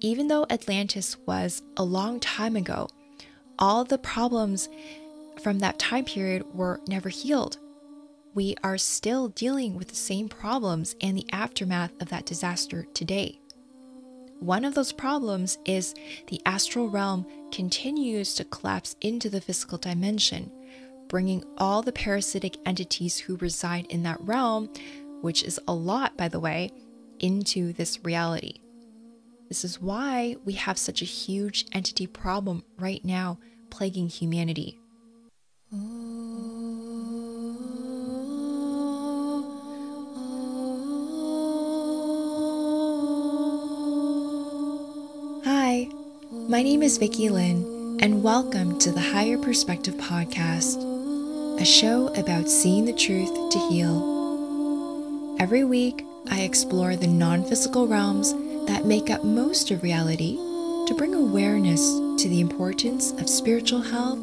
even though Atlantis was a long time ago, all the problems from that time period were never healed. We are still dealing with the same problems and the aftermath of that disaster today. One of those problems is the astral realm continues to collapse into the physical dimension, bringing all the parasitic entities who reside in that realm, which is a lot, by the way, into this reality. This is why we have such a huge entity problem right now plaguing humanity. Hi, my name is VickiLynn, and welcome to the Higher Perspective Podcast, a show about seeing the truth to heal. Every week, I explore the non physical realms that make up most of reality to bring awareness to the importance of spiritual health,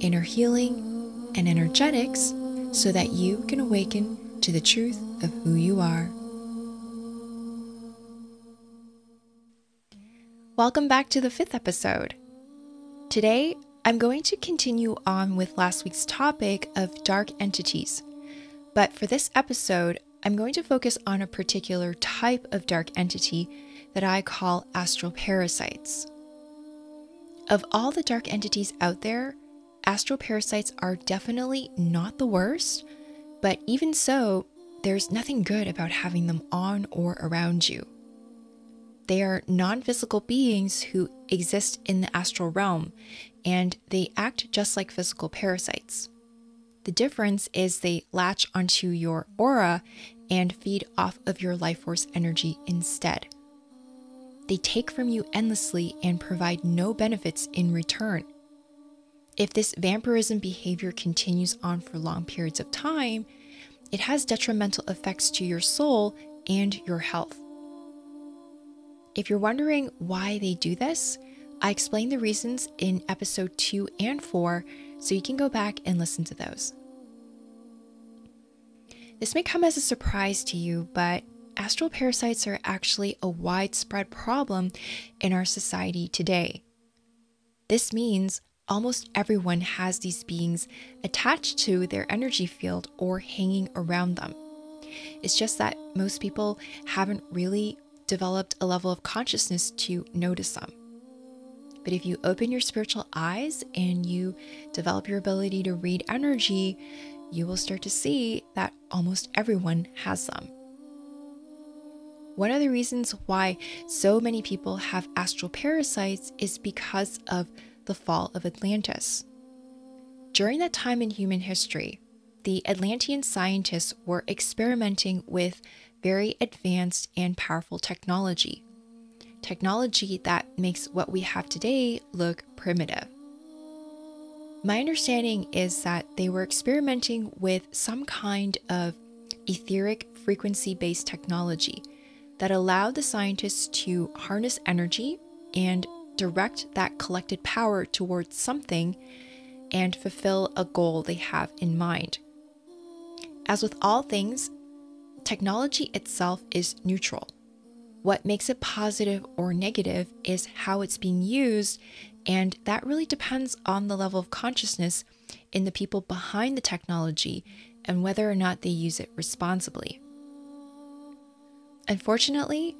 inner healing, and energetics so that you can awaken to the truth of who you are. Welcome back to the fifth episode. Today, I'm going to continue on with last week's topic of dark entities. But for this episode, I'm going to focus on a particular type of dark entity that I call astral parasites. Of all the dark entities out there, astral parasites are definitely not the worst, but even so, there's nothing good about having them on or around you. They are non physical beings who exist in the astral realm, and they act just like physical parasites. The difference is they latch onto your aura and feed off of your life force energy instead. They take from you endlessly and provide no benefits in return. If this vampirism behavior continues on for long periods of time, it has detrimental effects to your soul and your health. If you're wondering why they do this, I explain the reasons in episode 2 and 4, so you can go back and listen to those. This may come as a surprise to you, but astral parasites are actually a widespread problem in our society today. This means almost everyone has these beings attached to their energy field or hanging around them. It's just that most people haven't really developed a level of consciousness to notice them. But if you open your spiritual eyes and you develop your ability to read energy, you will start to see that almost everyone has them. One of the reasons why so many people have astral parasites is because of the fall of Atlantis. During that time in human history, the Atlantean scientists were experimenting with very advanced and powerful technology. Technology that makes what we have today look primitive. My understanding is that they were experimenting with some kind of etheric frequency based technology that allowed the scientists to harness energy and direct that collected power towards something and fulfill a goal they have in mind. As with all things, technology itself is neutral. What makes it positive or negative is how it's being used, and that really depends on the level of consciousness in the people behind the technology and whether or not they use it responsibly. Unfortunately,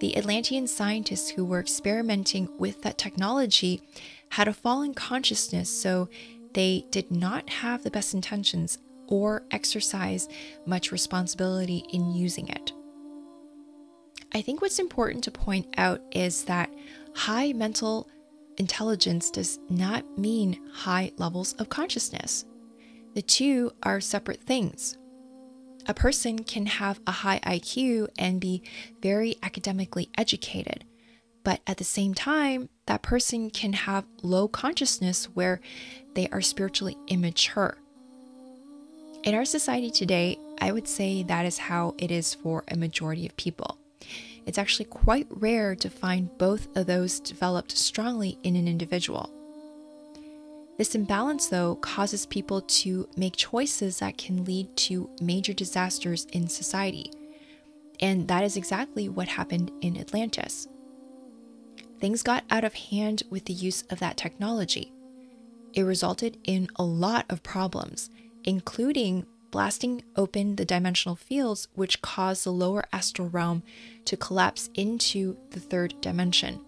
the Atlantean scientists who were experimenting with that technology had a fallen consciousness, so they did not have the best intentions or exercise much responsibility in using it. I think what's important to point out is that high mental intelligence does not mean high levels of consciousness. The two are separate things a person can have a high IQ and be very academically educated, but at the same time, that person can have low consciousness where they are spiritually immature. In our society today, I would say that is how it is for a majority of people. It's actually quite rare to find both of those developed strongly in an individual. This imbalance, though, causes people to make choices that can lead to major disasters in society. And that is exactly what happened in Atlantis. things got out of hand with the use of that technology. It resulted in a lot of problems, including blasting open the dimensional fields, which caused the lower astral realm to collapse into the third dimension.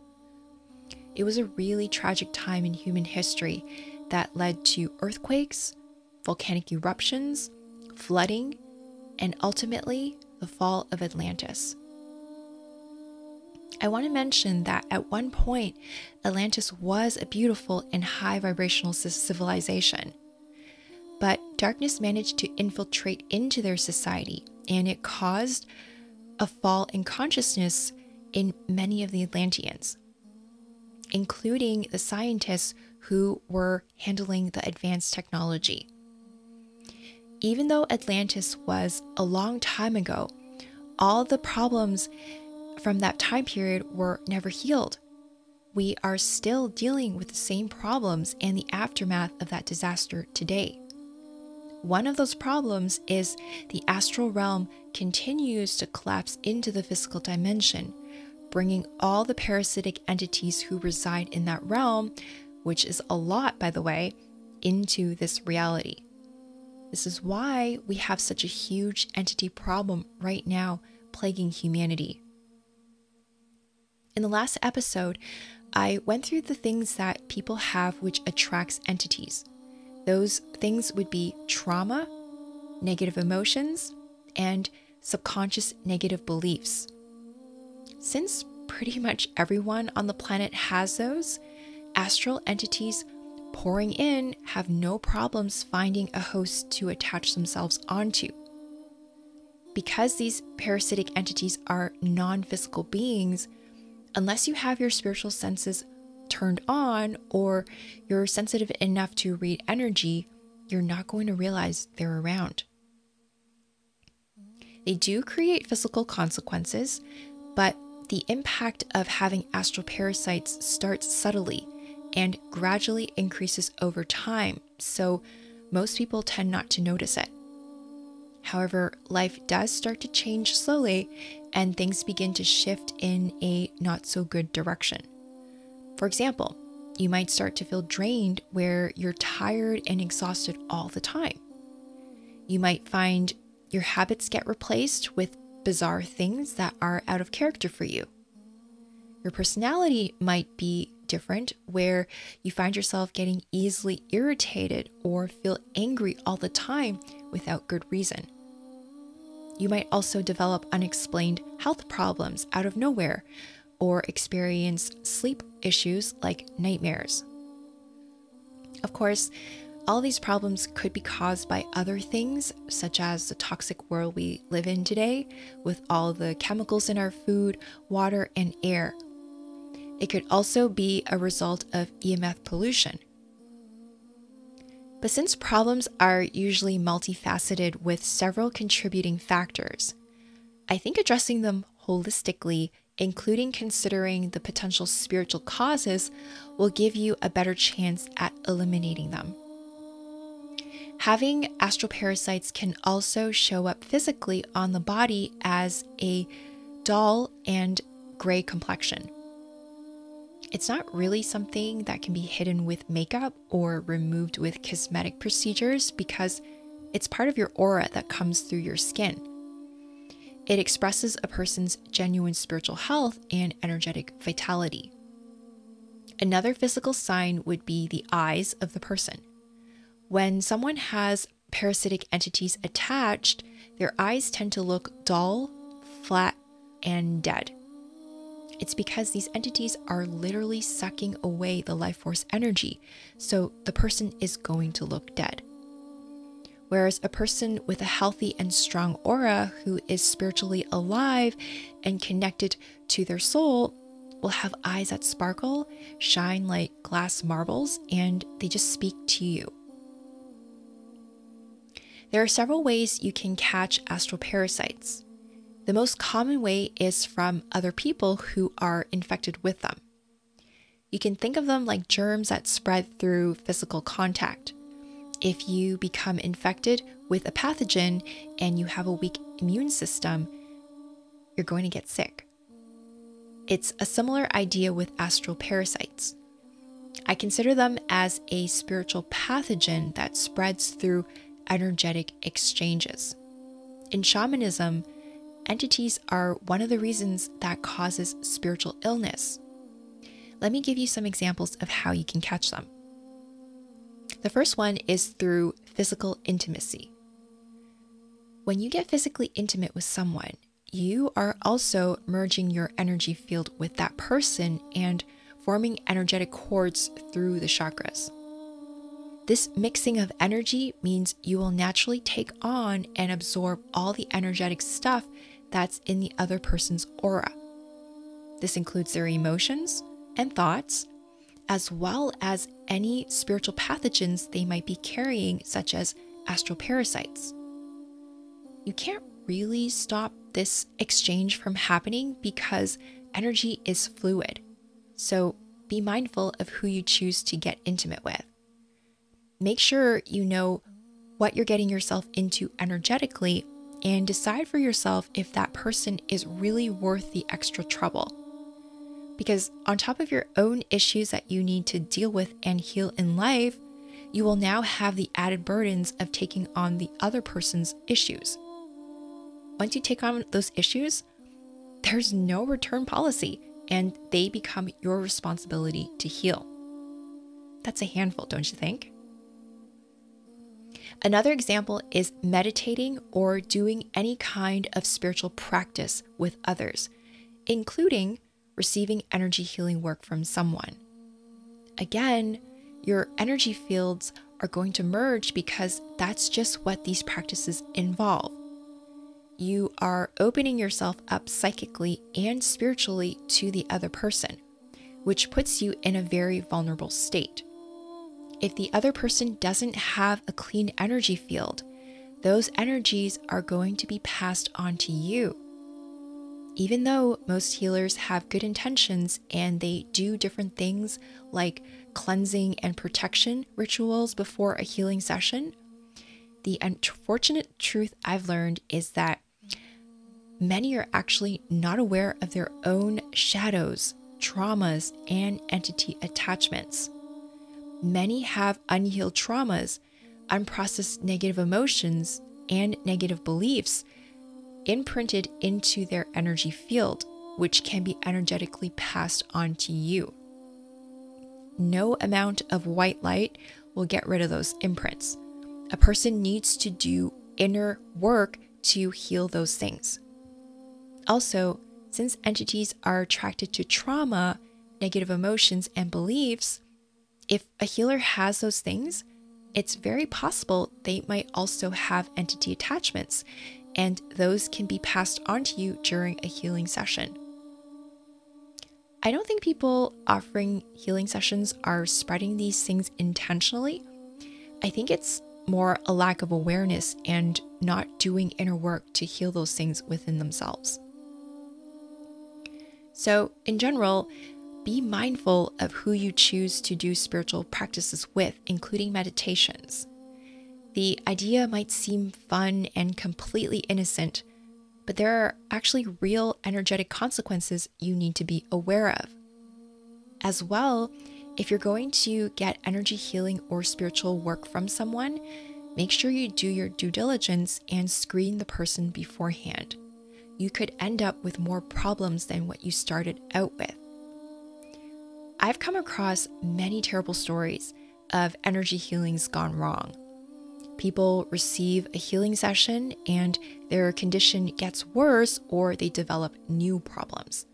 It was a really tragic time in human history that led to earthquakes, volcanic eruptions, flooding, and ultimately the fall of Atlantis. I want to mention that at one point, Atlantis was a beautiful and high vibrational civilization. But darkness managed to infiltrate into their society, and it caused a fall in consciousness in many of the Atlanteans, including the scientists who were handling the advanced technology. Even though Atlantis was a long time ago, all the problems from that time period were never healed. We are still dealing with the same problems and the aftermath of that disaster today. One of those problems is the astral realm continues to collapse into the physical dimension, bringing all the parasitic entities who reside in that realm, which is a lot, by the way, into this reality. This is why we have such a huge entity problem right now plaguing humanity. In the last episode, I went through the things that people have which attracts entities. Those things would be trauma, negative emotions, and subconscious negative beliefs. Since pretty much everyone on the planet has those, astral entities pouring in have no problems finding a host to attach themselves onto. Because these parasitic entities are non physical beings, unless you have your spiritual senses turned on or you're sensitive enough to read energy, you're not going to realize they're around. They do create physical consequences, but the impact of having astral parasites starts subtly and gradually increases over time, so most people tend not to notice it. However, life does start to change slowly and things begin to shift in a not so good direction. For example, you might start to feel drained where you're tired and exhausted all the time. You might find your habits get replaced with bizarre things that are out of character for you. Your personality might be different, where you find yourself getting easily irritated or feel angry all the time without good reason. You might also develop unexplained health problems out of nowhere or experience sleep issues like nightmares. Of course, all these problems could be caused by other things, such as the toxic world we live in today, with all the chemicals in our food, water, and air. It could also be a result of EMF pollution, but since problems are usually multifaceted with several contributing factors, I think addressing them holistically, including considering the potential spiritual causes, will give you a better chance at eliminating them. Having astral parasites can also show up physically on the body as a dull and gray complexion. It's not really something that can be hidden with makeup or removed with cosmetic procedures because it's part of your aura that comes through your skin. It expresses a person's genuine spiritual health and energetic vitality. Another physical sign would be the eyes of the person. When someone has parasitic entities attached, their eyes tend to look dull, flat, and dead. It's because these entities are literally sucking away the life force energy, so the person is going to look dead. Whereas a person with a healthy and strong aura who is spiritually alive and connected to their soul will have eyes that sparkle, shine like glass marbles, and they just speak to you. There are several ways you can catch astral parasites. The most common way is from other people who are infected with them. You can think of them like germs that spread through physical contact. If you become infected with a pathogen and you have a weak immune system, you're going to get sick. It's a similar idea with astral parasites. I consider them as a spiritual pathogen that spreads through energetic exchanges. In shamanism, entities are one of the reasons that causes spiritual illness. Let me give you some examples of how you can catch them. The first one is through physical intimacy. When you get physically intimate with someone, you are also merging your energy field with that person and forming energetic cords through the chakras. This mixing of energy means you will naturally take on and absorb all the energetic stuff that's in the other person's aura. This includes their emotions and thoughts, as well as any spiritual pathogens they might be carrying, such as astral parasites. You can't really stop this exchange from happening because energy is fluid. So be mindful of who you choose to get intimate with. Make sure you know what you're getting yourself into energetically and decide for yourself if that person is really worth the extra trouble. Because on top of your own issues that you need to deal with and heal in life, you will now have the added burdens of taking on the other person's issues. Once you take on those issues, there's no return policy and they become your responsibility to heal. That's a handful, don't you think? Another example is meditating or doing any kind of spiritual practice with others, including receiving energy healing work from someone. Again, your energy fields are going to merge because that's just what these practices involve. You are opening yourself up psychically and spiritually to the other person, which puts you in a very vulnerable state. If the other person doesn't have a clean energy field, those energies are going to be passed on to you. Even though most healers have good intentions and they do different things like cleansing and protection rituals before a healing session, the unfortunate truth I've learned is that many are actually not aware of their own shadows, traumas, and entity attachments. Many have unhealed traumas, unprocessed negative emotions, and negative beliefs imprinted into their energy field, which can be energetically passed on to you. No amount of white light will get rid of those imprints. A person needs to do inner work to heal those things. Also, since entities are attracted to trauma, negative emotions, and beliefs, if a healer has those things, it's very possible they might also have entity attachments, and those can be passed on to you during a healing session. I don't think people offering healing sessions are spreading these things intentionally. I think it's more a lack of awareness and not doing inner work to heal those things within themselves. So, in general, be mindful of who you choose to do spiritual practices with, including meditations. The idea might seem fun and completely innocent, but there are actually real energetic consequences you need to be aware of. As well, if you're going to get energy healing or spiritual work from someone, make sure you do your due diligence and screen the person beforehand. You could end up with more problems than what you started out with. I've come across many terrible stories of energy healings gone wrong. People receive a healing session and their condition gets worse or they develop new problems.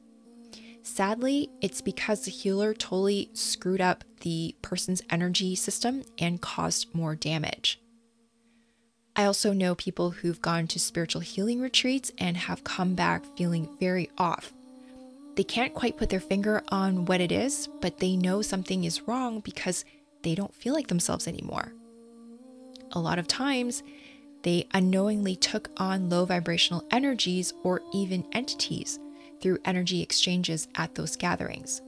Sadly, it's because the healer totally screwed up the person's energy system and caused more damage. I also know people who've gone to spiritual healing retreats and have come back feeling very off they can't quite put their finger on what it is, but they know something is wrong because they don't feel like themselves anymore. A lot of times, they unknowingly took on low vibrational energies or even entities through energy exchanges at those gatherings.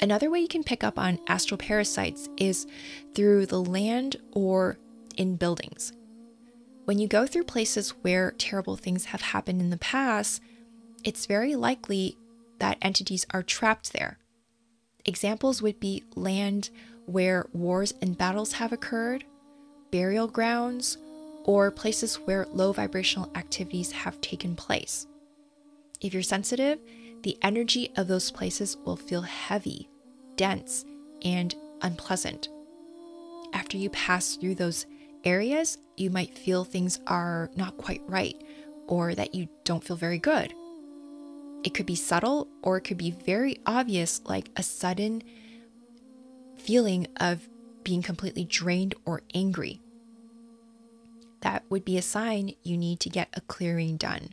Another way you can pick up on astral parasites is through the land or in buildings. When you go through places where terrible things have happened in the past, it's very likely that entities are trapped there. Examples would be land where wars and battles have occurred, burial grounds, or places where low vibrational activities have taken place. If you're sensitive, the energy of those places will feel heavy, dense, and unpleasant. After you pass through those areas, you might feel things are not quite right or that you don't feel very good. It could be subtle or it could be very obvious, like a sudden feeling of being completely drained or angry. That would be a sign you need to get a clearing done.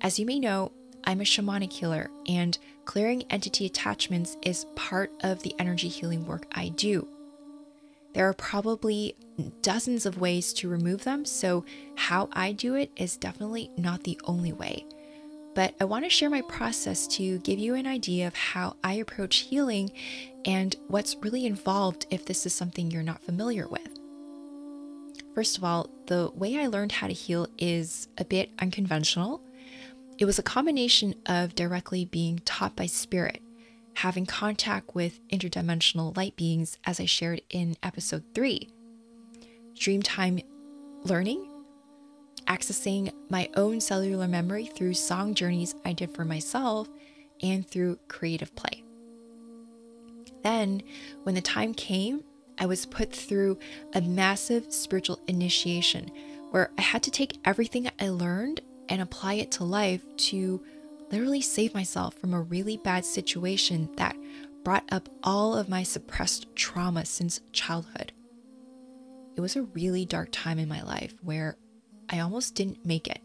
As you may know, I'm a shamanic healer, and clearing entity attachments is part of the energy healing work I do. There are probably dozens of ways to remove them, so how I do it is definitely not the only way. But I want to share my process to give you an idea of how I approach healing and what's really involved if this is something you're not familiar with. First of all, the way I learned how to heal is a bit unconventional. It was a combination of directly being taught by spirit, having contact with interdimensional light beings, as I shared in episode 3, Dreamtime learning, accessing my own cellular memory through song journeys I did for myself, and through creative play. Then, when the time came, I was put through a massive spiritual initiation where I had to take everything I learned and apply it to life to literally save myself from a really bad situation that brought up all of my suppressed trauma since childhood. It was a really dark time in my life where I almost didn't make it,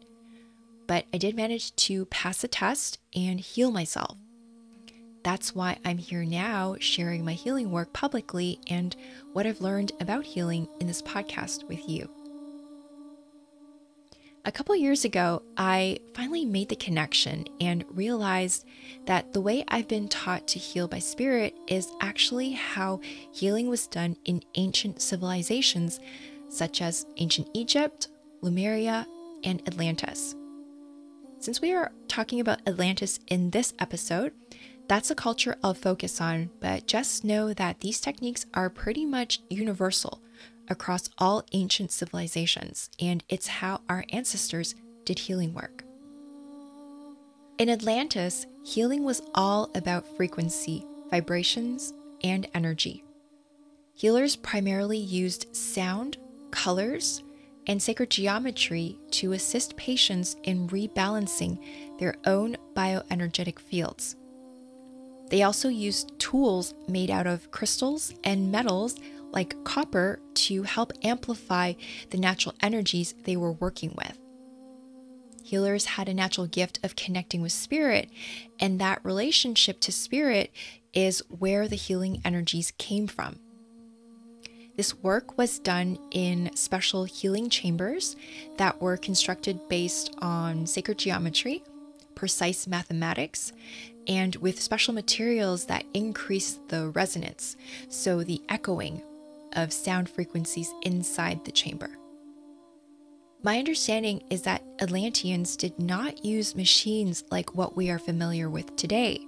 but I did manage to pass the test and heal myself. That's why I'm here now sharing my healing work publicly and what I've learned about healing in this podcast with you. A couple years ago, I finally made the connection and realized that the way I've been taught to heal by spirit is actually how healing was done in ancient civilizations such as ancient Egypt, Lemuria, and Atlantis. Since we are talking about Atlantis in this episode, that's a culture I'll focus on, but just know that these techniques are pretty much universal across all ancient civilizations, and it's how our ancestors did healing work. In Atlantis, healing was all about frequency, vibrations, and energy. Healers primarily used sound, colors, and sacred geometry to assist patients in rebalancing their own bioenergetic fields. They also used tools made out of crystals and metals like copper to help amplify the natural energies they were working with. Healers had a natural gift of connecting with spirit, and that relationship to spirit is where the healing energies came from. This work was done in special healing chambers that were constructed based on sacred geometry, precise mathematics, and with special materials that increase the resonance, so the echoing of sound frequencies inside the chamber. My understanding is that Atlanteans did not use machines like what we are familiar with today.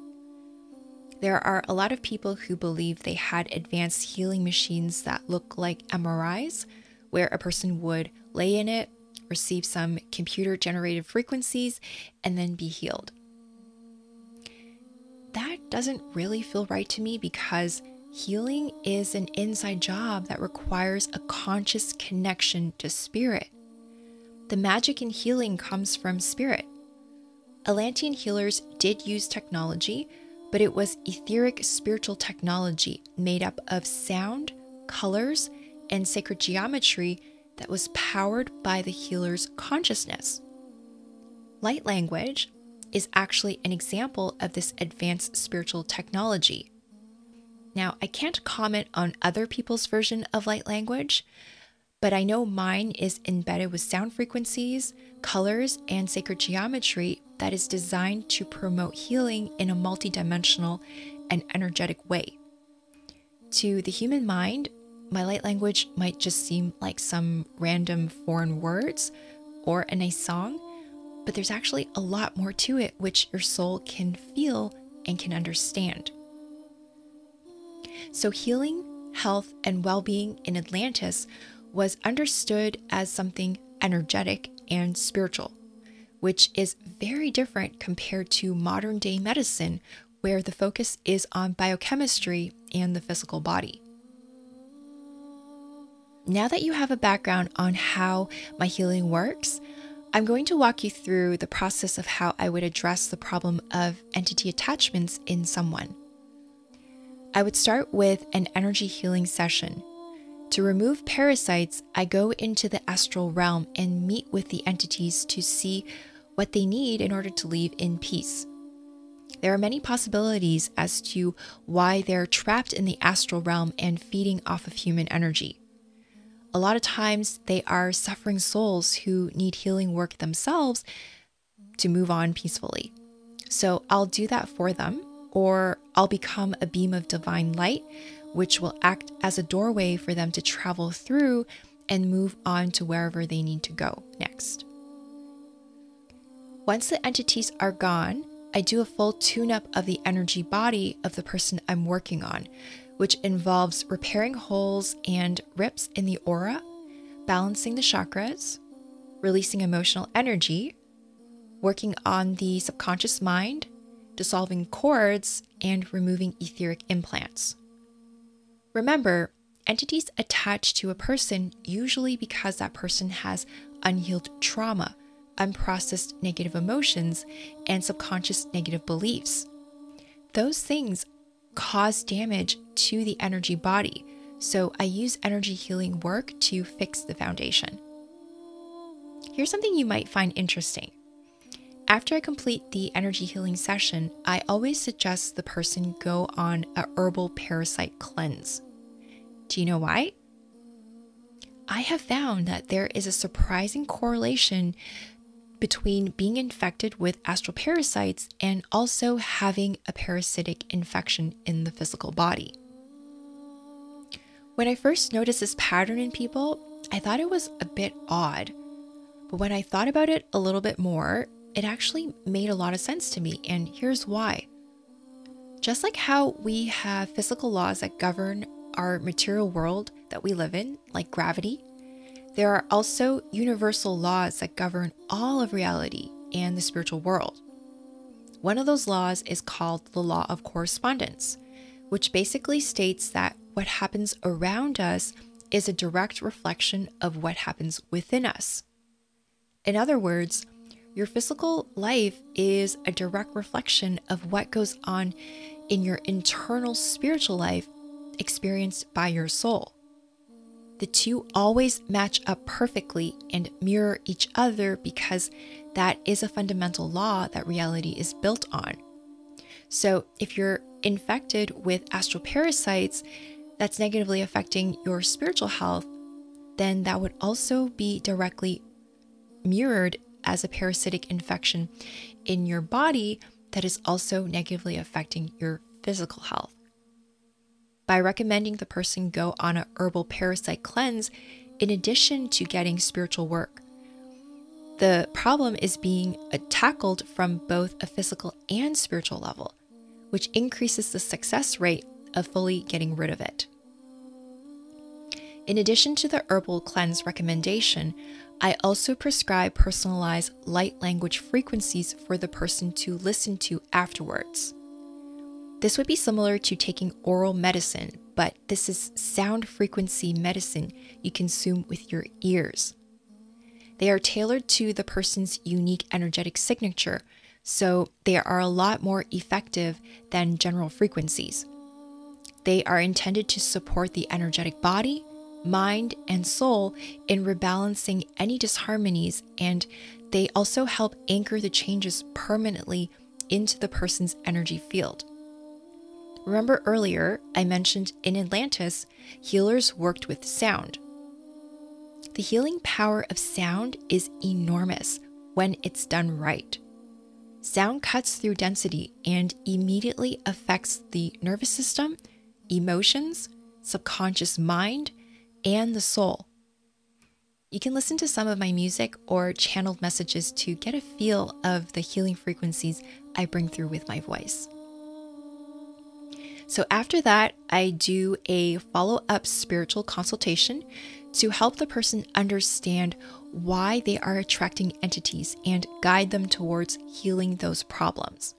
There are a lot of people who believe they had advanced healing machines that look like MRIs, where a person would lay in it, receive some computer generated frequencies, and then be healed that doesn't really feel right to me because healing is an inside job that requires a conscious connection to spirit. The magic in healing comes from spirit. Atlantean healers did use technology, but it was etheric spiritual technology made up of sound, colors, and sacred geometry that was powered by the healer's consciousness. Light language, is actually an example of this advanced spiritual technology. Now, I can't comment on other people's version of light language, but I know mine is embedded with sound frequencies, colors, and sacred geometry that is designed to promote healing in a multidimensional and energetic way. To the human mind, my light language might just seem like some random foreign words or a nice song, but there's actually a lot more to it which your soul can feel and can understand. So, healing, health, and well being in Atlantis was understood as something energetic and spiritual, which is very different compared to modern day medicine, where the focus is on biochemistry and the physical body. Now that you have a background on how my healing works, I'm going to walk you through the process of how I would address the problem of entity attachments in someone. I would start with an energy healing session. To remove parasites, I go into the astral realm and meet with the entities to see what they need in order to leave in peace. There are many possibilities as to why they're trapped in the astral realm and feeding off of human energy. A lot of times, they are suffering souls who need healing work themselves to move on peacefully. So I'll do that for them or I'll become a beam of divine light, which will act as a doorway for them to travel through and move on to wherever they need to go next. Once the entities are gone, I do a full tune up of the energy body of the person I'm working on, which involves repairing holes and rips in the aura, balancing the chakras, releasing emotional energy, working on the subconscious mind, dissolving cords, and removing etheric implants. Remember, entities attach to a person usually because that person has unhealed trauma, unprocessed negative emotions, and subconscious negative beliefs. Those things cause damage to the energy body, so I use energy healing work to fix the foundation. Here's something you might find interesting. After I complete the energy healing session, I always suggest the person go on a herbal parasite cleanse. Do you know why? I have found that there is a surprising correlation between being infected with astral parasites and also having a parasitic infection in the physical body. When I first noticed this pattern in people, I thought it was a bit odd. But when I thought about it a little bit more, it actually made a lot of sense to me, and here's why. Just like how we have physical laws that govern our material world that we live in, like gravity, there are also universal laws that govern all of reality and the spiritual world. One of those laws is called the law of correspondence, which basically states that what happens around us is a direct reflection of what happens within us. In other words, your physical life is a direct reflection of what goes on in your internal spiritual life experienced by your soul. The two always match up perfectly and mirror each other because that is a fundamental law that reality is built on. So, if you're infected with astral parasites that's negatively affecting your spiritual health, then that would also be directly mirrored as a parasitic infection in your body that is also negatively affecting your physical health. By recommending the person go on a herbal parasite cleanse in addition to getting spiritual work, the problem is being tackled from both a physical and spiritual level, which increases the success rate of fully getting rid of it. In addition to the herbal cleanse recommendation, I also prescribe personalized light language frequencies for the person to listen to afterwards. This would be similar to taking oral medicine, but this is sound frequency medicine you consume with your ears. They are tailored to the person's unique energetic signature, so they are a lot more effective than general frequencies. They are intended to support the energetic body, mind, and soul in rebalancing any disharmonies, and they also help anchor the changes permanently into the person's energy field. Remember earlier, I mentioned in Atlantis, healers worked with sound. The healing power of sound is enormous when it's done right. Sound cuts through density and immediately affects the nervous system, emotions, subconscious mind, and the soul. you can listen to some of my music or channeled messages to get a feel of the healing frequencies I bring through with my voice. So, after that, I do a follow up spiritual consultation to help the person understand why they are attracting entities and guide them towards healing those problems.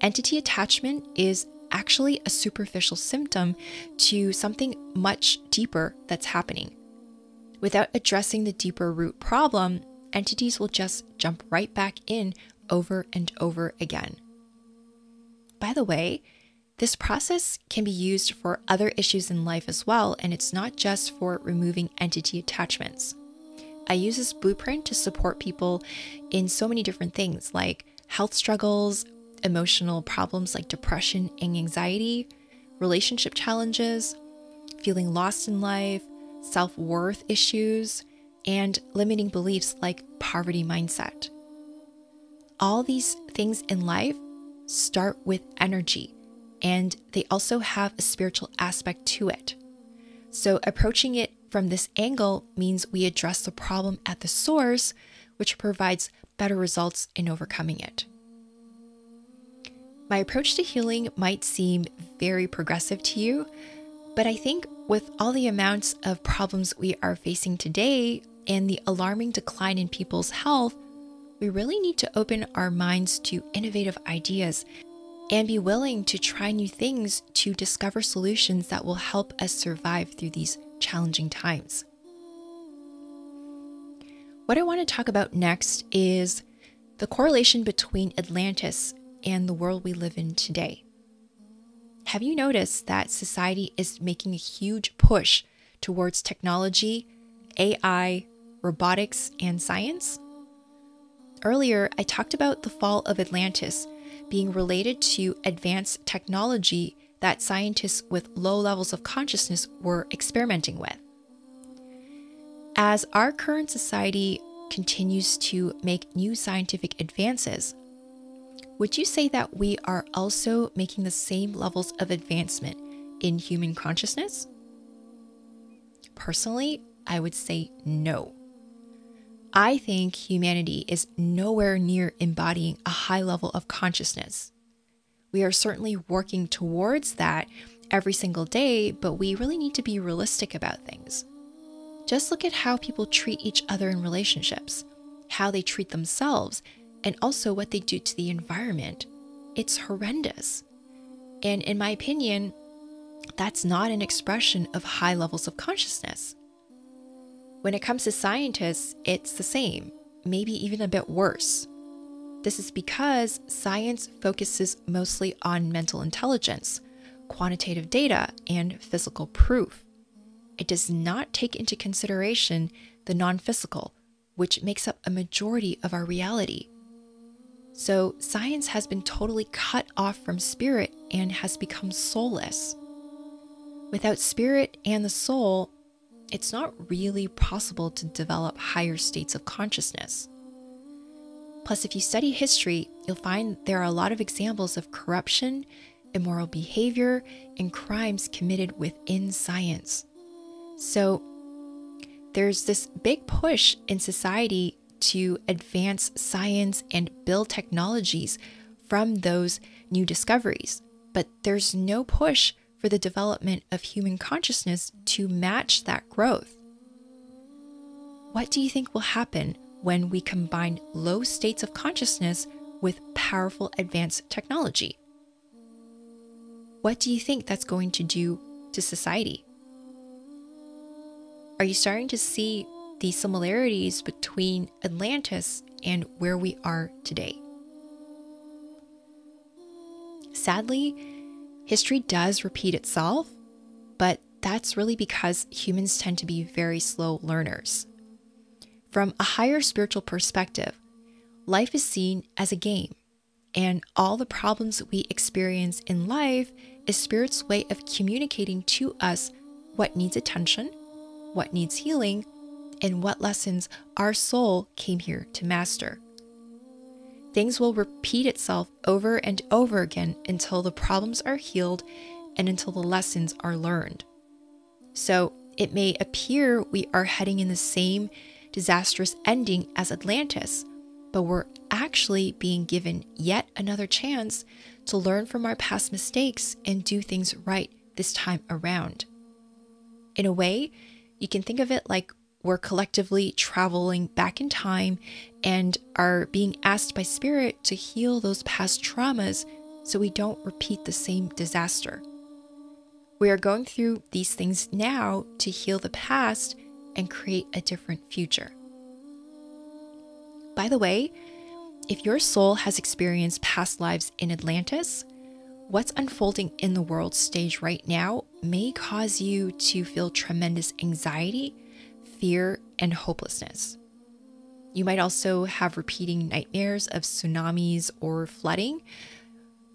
Entity attachment is actually a superficial symptom to something much deeper that's happening. Without addressing the deeper root problem, entities will just jump right back in over and over again. By the way, this process can be used for other issues in life as well, and it's not just for removing entity attachments. I use this blueprint to support people in so many different things like health struggles, emotional problems like depression and anxiety, relationship challenges, feeling lost in life, self worth issues, and limiting beliefs like poverty mindset. All these things in life start with energy and they also have a spiritual aspect to it. So, approaching it from this angle means we address the problem at the source, which provides better results in overcoming it. My approach to healing might seem very progressive to you, but I think with all the amounts of problems we are facing today and the alarming decline in people's health, we really need to open our minds to innovative ideas and be willing to try new things to discover solutions that will help us survive through these challenging times. What I want to talk about next is the correlation between Atlantis and the world we live in today. Have you noticed that society is making a huge push towards technology, AI, robotics, and science? Earlier, I talked about the fall of Atlantis being related to advanced technology that scientists with low levels of consciousness were experimenting with. As our current society continues to make new scientific advances, would you say that we are also making the same levels of advancement in human consciousness? Personally, I would say no. I think humanity is nowhere near embodying a high level of consciousness. We are certainly working towards that every single day, but we really need to be realistic about things. Just look at how people treat each other in relationships, how they treat themselves, and also what they do to the environment. It's horrendous. And in my opinion, that's not an expression of high levels of consciousness. When it comes to scientists, it's the same, maybe even a bit worse. This is because science focuses mostly on mental intelligence, quantitative data, and physical proof. It does not take into consideration the non physical, which makes up a majority of our reality. So, science has been totally cut off from spirit and has become soulless. Without spirit and the soul, it's not really possible to develop higher states of consciousness. Plus, if you study history, you'll find there are a lot of examples of corruption, immoral behavior, and crimes committed within science. So, there's this big push in society to advance science and build technologies from those new discoveries, but there's no push for the development of human consciousness to match that growth. What do you think will happen when we combine low states of consciousness with powerful advanced technology? What do you think that's going to do to society? Are you starting to see the similarities between Atlantis and where we are today? Sadly, History does repeat itself, but that's really because humans tend to be very slow learners. From a higher spiritual perspective, life is seen as a game, and all the problems we experience in life is Spirit's way of communicating to us what needs attention, what needs healing, and what lessons our soul came here to master things will repeat itself over and over again until the problems are healed and until the lessons are learned. So, It may appear we are heading in the same disastrous ending as Atlantis, but we're actually being given yet another chance to learn from our past mistakes and do things right this time around. In a way, you can think of it like we're collectively traveling back in time and are being asked by Spirit to heal those past traumas so we don't repeat the same disaster. We are going through these things now to heal the past and create a different future. By the way, if your soul has experienced past lives in Atlantis, what's unfolding in the world stage right now may cause you to feel tremendous anxiety, fear, and hopelessness. You might also have repeating nightmares of tsunamis or flooding,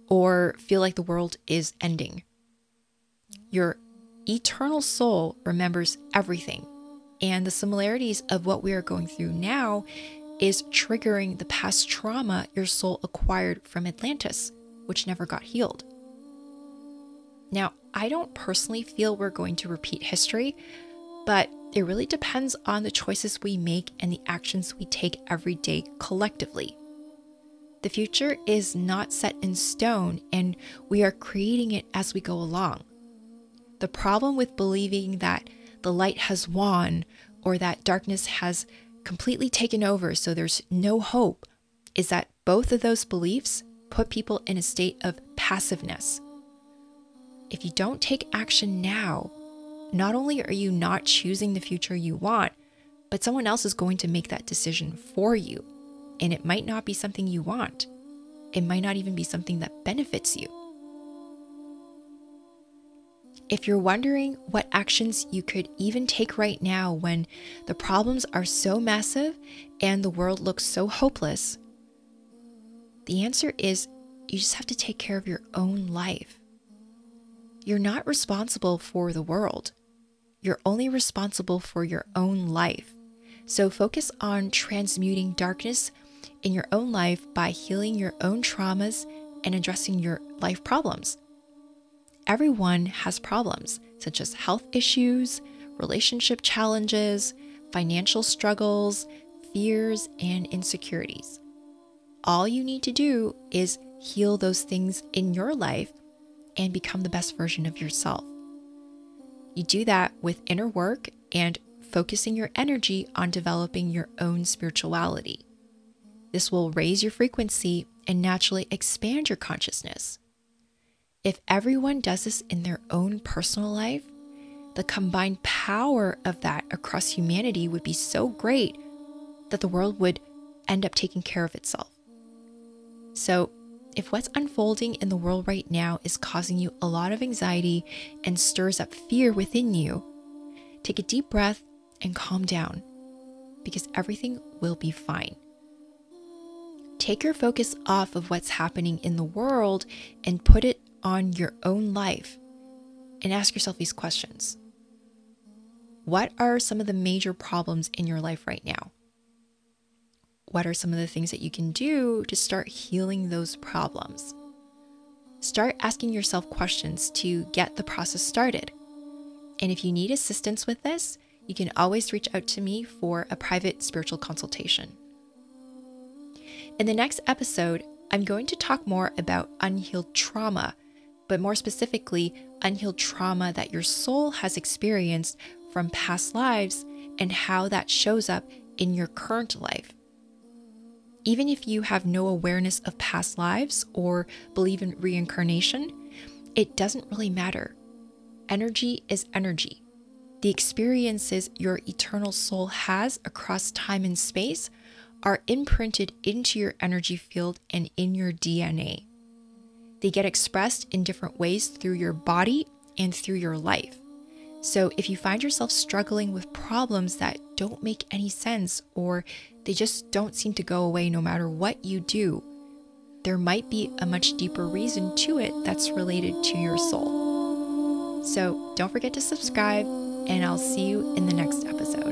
or feel like the world is ending. Your eternal soul remembers everything, and the similarities of what we are going through now is triggering the past trauma your soul acquired from Atlantis, which never got healed. Now, I don't personally feel we're going to repeat history, but it really depends on the choices we make and the actions we take every day collectively. The future is not set in stone, and we are creating it as we go along. The problem with believing that the light has won or that darkness has completely taken over, so there's no hope, is that both of those beliefs put people in a state of passiveness. If you don't take action now, not only are you not choosing the future you want, but someone else is going to make that decision for you. And it might not be something you want, it might not even be something that benefits you. If you're wondering what actions you could even take right now when the problems are so massive and the world looks so hopeless, the answer is you just have to take care of your own life. You're not responsible for the world. You're only responsible for your own life. So focus on transmuting darkness in your own life by healing your own traumas and addressing your life problems everyone has problems such as health issues, relationship challenges, financial struggles, fears, and insecurities. All you need to do is heal those things in your life and become the best version of yourself. You do that with inner work and focusing your energy on developing your own spirituality. This will raise your frequency and naturally expand your consciousness. If everyone does this in their own personal life, the combined power of that across humanity would be so great that the world would end up taking care of itself. So, if what's unfolding in the world right now is causing you a lot of anxiety and stirs up fear within you, take a deep breath and calm down because everything will be fine. Take your focus off of what's happening in the world and put it on your own life and ask yourself these questions What are some of the major problems in your life right now? What are some of the things that you can do to start healing those problems? Start asking yourself questions to get the process started. And if you need assistance with this, you can always reach out to me for a private spiritual consultation. In the next episode, I'm going to talk more about unhealed trauma but more specifically, unhealed trauma that your soul has experienced from past lives and how that shows up in your current life. Even if you have no awareness of past lives or believe in reincarnation, it doesn't really matter. Energy is energy. The experiences your eternal soul has across time and space are imprinted into your energy field and in your DNA. They get expressed in different ways through your body and through your life. So, if you find yourself struggling with problems that don't make any sense or they just don't seem to go away no matter what you do, there might be a much deeper reason to it that's related to your soul. So, don't forget to subscribe, and I'll see you in the next episode.